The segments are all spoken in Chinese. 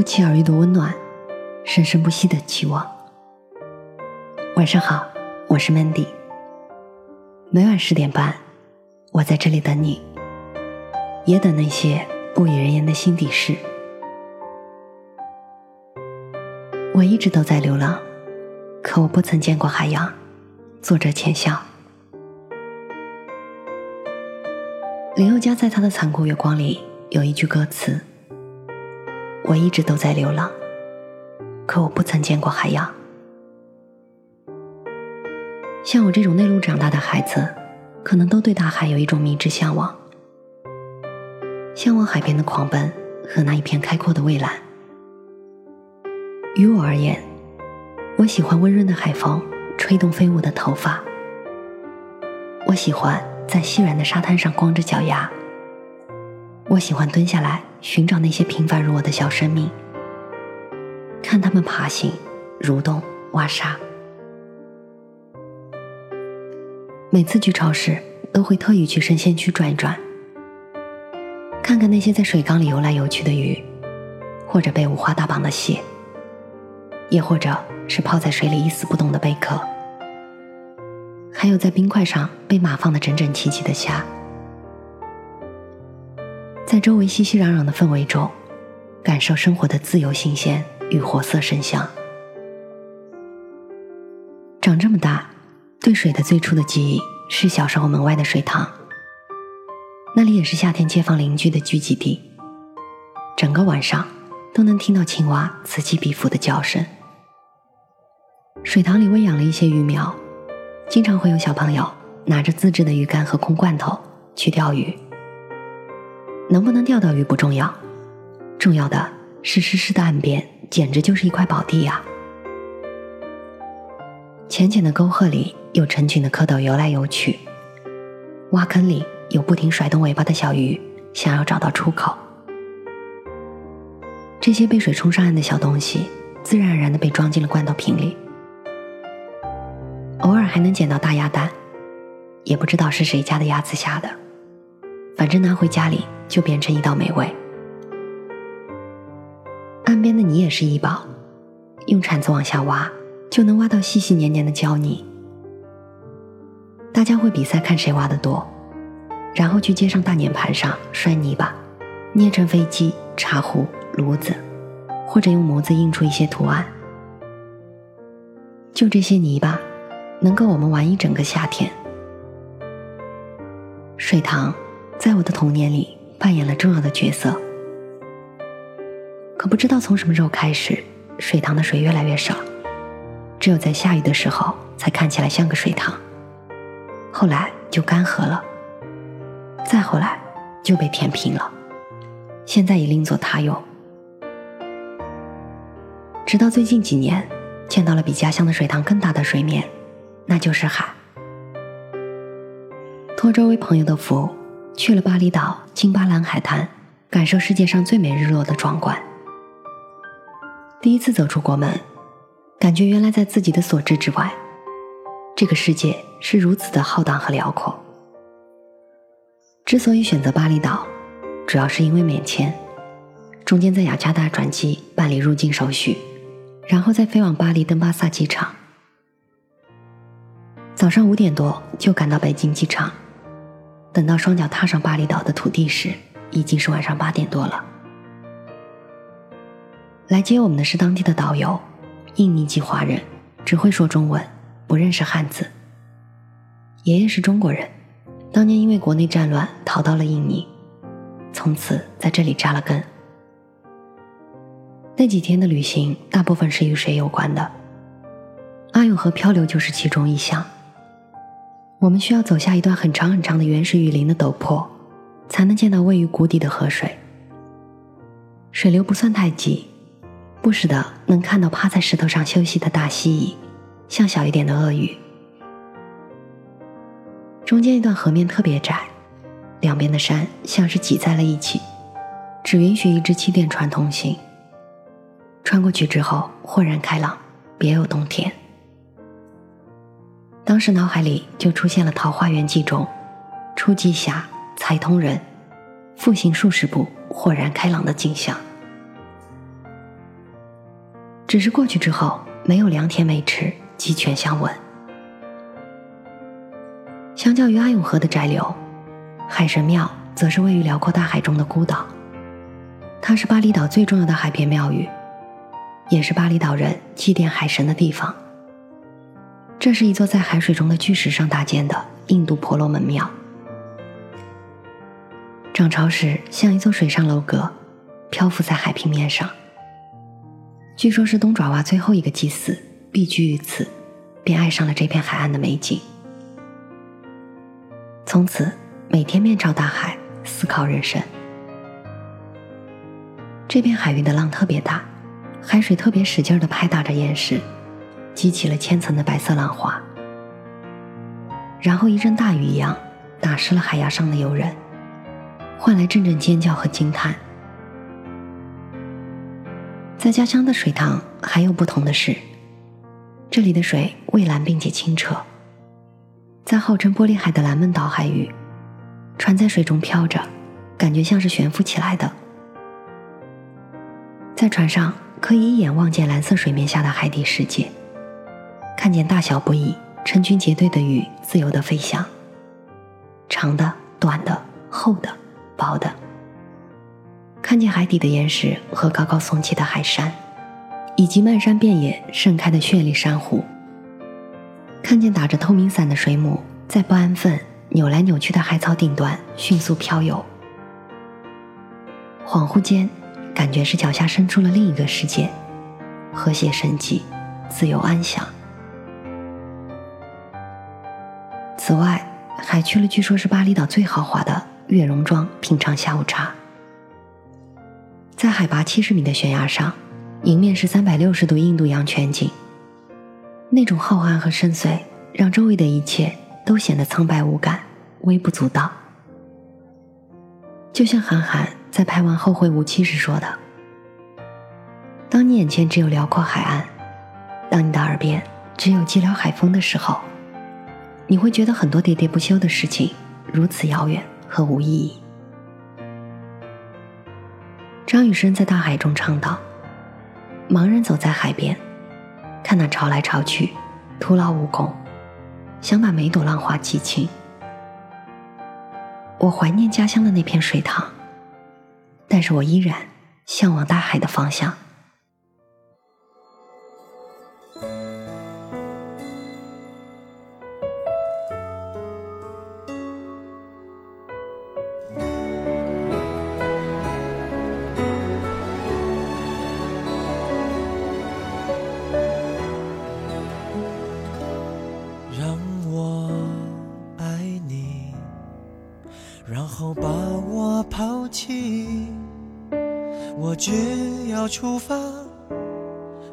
不期而遇的温暖，生生不息的期望。晚上好，我是 Mandy。每晚十点半，我在这里等你，也等那些不语人言的心底事。我一直都在流浪，可我不曾见过海洋。作者浅笑。林宥嘉在他的《残酷月光》里有一句歌词。我一直都在流浪，可我不曾见过海洋。像我这种内陆长大的孩子，可能都对大海有一种迷之向往，向往海边的狂奔和那一片开阔的蔚蓝。于我而言，我喜欢温润的海风吹动飞舞的头发，我喜欢在细软的沙滩上光着脚丫，我喜欢蹲下来。寻找那些平凡如我的小生命，看他们爬行、蠕动、挖沙。每次去超市，都会特意去生鲜区转一转，看看那些在水缸里游来游去的鱼，或者被五花大绑的蟹，也或者是泡在水里一丝不动的贝壳，还有在冰块上被码放的整整齐齐的虾。在周围熙熙攘攘的氛围中，感受生活的自由、新鲜与活色生香。长这么大，对水的最初的记忆是小时候门外的水塘，那里也是夏天街坊邻居的聚集地，整个晚上都能听到青蛙此起彼伏的叫声。水塘里喂养了一些鱼苗，经常会有小朋友拿着自制的鱼竿和空罐头去钓鱼。能不能钓到鱼不重要，重要的是湿湿的岸边简直就是一块宝地呀！浅浅的沟壑里有成群的蝌蚪游来游去，挖坑里有不停甩动尾巴的小鱼，想要找到出口。这些被水冲上岸的小东西，自然而然的被装进了罐头瓶里。偶尔还能捡到大鸭蛋，也不知道是谁家的鸭子下的，反正拿回家里。就变成一道美味。岸边的泥也是一宝，用铲子往下挖，就能挖到细细黏黏的胶泥。大家会比赛看谁挖的多，然后去街上大碾盘上摔泥巴，捏成飞机、茶壶、炉子，或者用模子印出一些图案。就这些泥巴，能够我们玩一整个夏天。水塘，在我的童年里。扮演了重要的角色，可不知道从什么时候开始，水塘的水越来越少，只有在下雨的时候才看起来像个水塘。后来就干涸了，再后来就被填平了，现在已另作他用。直到最近几年，见到了比家乡的水塘更大的水面，那就是海。托周围朋友的福。去了巴厘岛金巴兰海滩，感受世界上最美日落的壮观。第一次走出国门，感觉原来在自己的所知之外，这个世界是如此的浩荡和辽阔。之所以选择巴厘岛，主要是因为免签，中间在雅加达转机办理入境手续，然后再飞往巴黎登巴萨机场。早上五点多就赶到北京机场。等到双脚踏上巴厘岛的土地时，已经是晚上八点多了。来接我们的是当地的导游，印尼籍华人，只会说中文，不认识汉字。爷爷是中国人，当年因为国内战乱逃到了印尼，从此在这里扎了根。那几天的旅行大部分是与水有关的，阿永河漂流就是其中一项。我们需要走下一段很长很长的原始雨林的陡坡，才能见到位于谷底的河水。水流不算太急，不时的能看到趴在石头上休息的大蜥蜴，像小一点的鳄鱼。中间一段河面特别窄，两边的山像是挤在了一起，只允许一只气垫船通行。穿过去之后，豁然开朗，别有洞天。当时脑海里就出现了《桃花源记》中，初霁霞才通人，复行数十步，豁然开朗的景象。只是过去之后没有良田美池，鸡犬相闻。相较于阿永河的窄流，海神庙则是位于辽阔大海中的孤岛。它是巴厘岛最重要的海边庙宇，也是巴厘岛人祭奠海神的地方。这是一座在海水中的巨石上搭建的印度婆罗门庙，涨潮时像一座水上楼阁，漂浮在海平面上。据说，是东爪哇最后一个祭司避居于此，便爱上了这片海岸的美景。从此，每天面朝大海思考人生。这片海域的浪特别大，海水特别使劲的拍打着岩石，激起了千层的白色浪花，然后一阵大雨一样打湿了海崖上的游人，换来阵阵尖叫和惊叹。在家乡的水塘还有不同的是，这里的水蔚蓝并且清澈。在号称玻璃海的蓝梦岛海域，船在水中飘着，感觉像是悬浮起来的。在船上可以一眼望见蓝色水面下的海底世界，看见大小不一、成群结队的鱼自由的飞翔，长的、短的、厚的、薄的，看见海底的岩石和高高耸起的海山，以及漫山遍野盛开的绚丽珊瑚。看见打着透明伞的水母在不安分、扭来扭去的海草顶端迅速飘游，恍惚间，感觉是脚下伸出了另一个世界，和谐生机，自由安详。此外，还去了据说是巴厘岛最豪华的月榕庄品尝下午茶，在海拔七十米的悬崖上，迎面是三百六十度印度洋全景。那种浩瀚和深邃，让周围的一切都显得苍白无感、微不足道。就像韩寒在拍完《后会无期》时说的：“当你眼前只有辽阔海岸，当你的耳边只有寂寥海风的时候，你会觉得很多喋喋不休的事情如此遥远和无意义。”张雨生在大海中唱道：“盲人走在海边。”看那潮来潮去，徒劳无功，想把每朵浪花记清。我怀念家乡的那片水塘，但是我依然向往大海的方向。出发，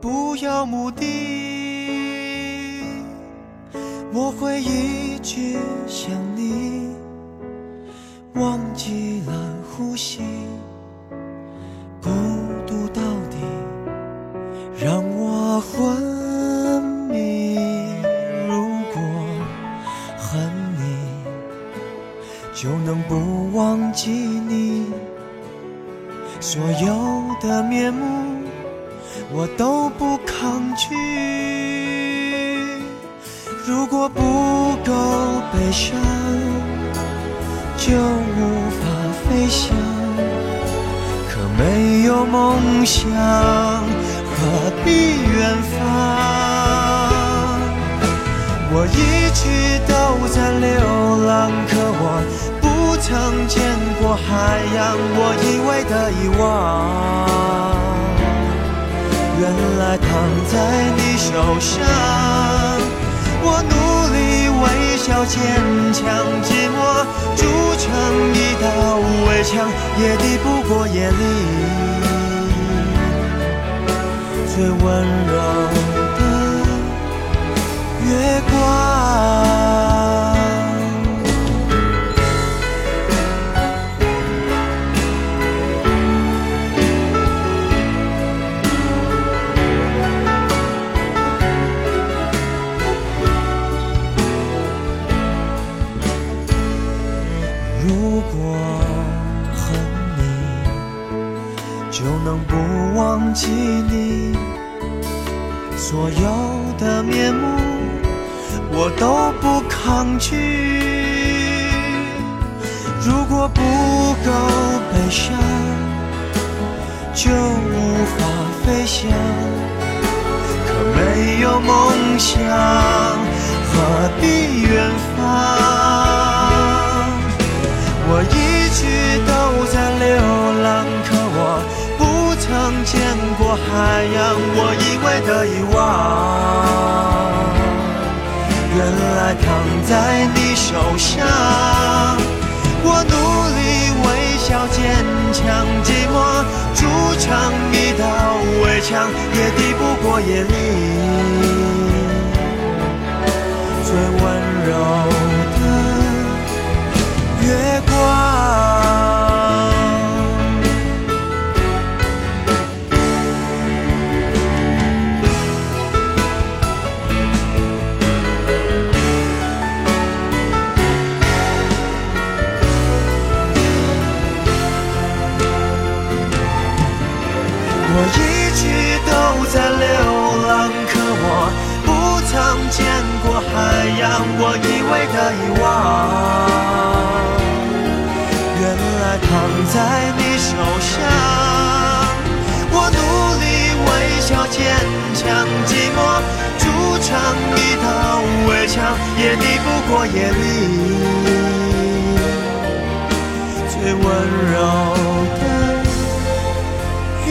不要目的。我会一直想你，忘记了呼吸，我都不抗拒。如果不够悲伤，就无法飞翔。可没有梦想，何必远方？我一直都在流浪，可我不。曾见过海洋，我以为的遗忘，爱躺在你手上。我努力微笑坚强，寂寞筑成一道围墙，也抵不过夜里最温柔的月光。如果恨你就能不忘记你，所有的面目，我都不抗拒。如果不够悲伤，就无法飞翔。可没有梦想，何必远方？我一直都在流浪，可我不曾见过海洋。我以为的遗忘，原来躺在你手上。我努力微笑坚强，寂寞筑成一道围墙，也抵不过夜里最温柔的遗忘，原来躺在你手上。我努力微笑坚强，寂寞筑成一道围墙，也抵不过夜里最温柔的月。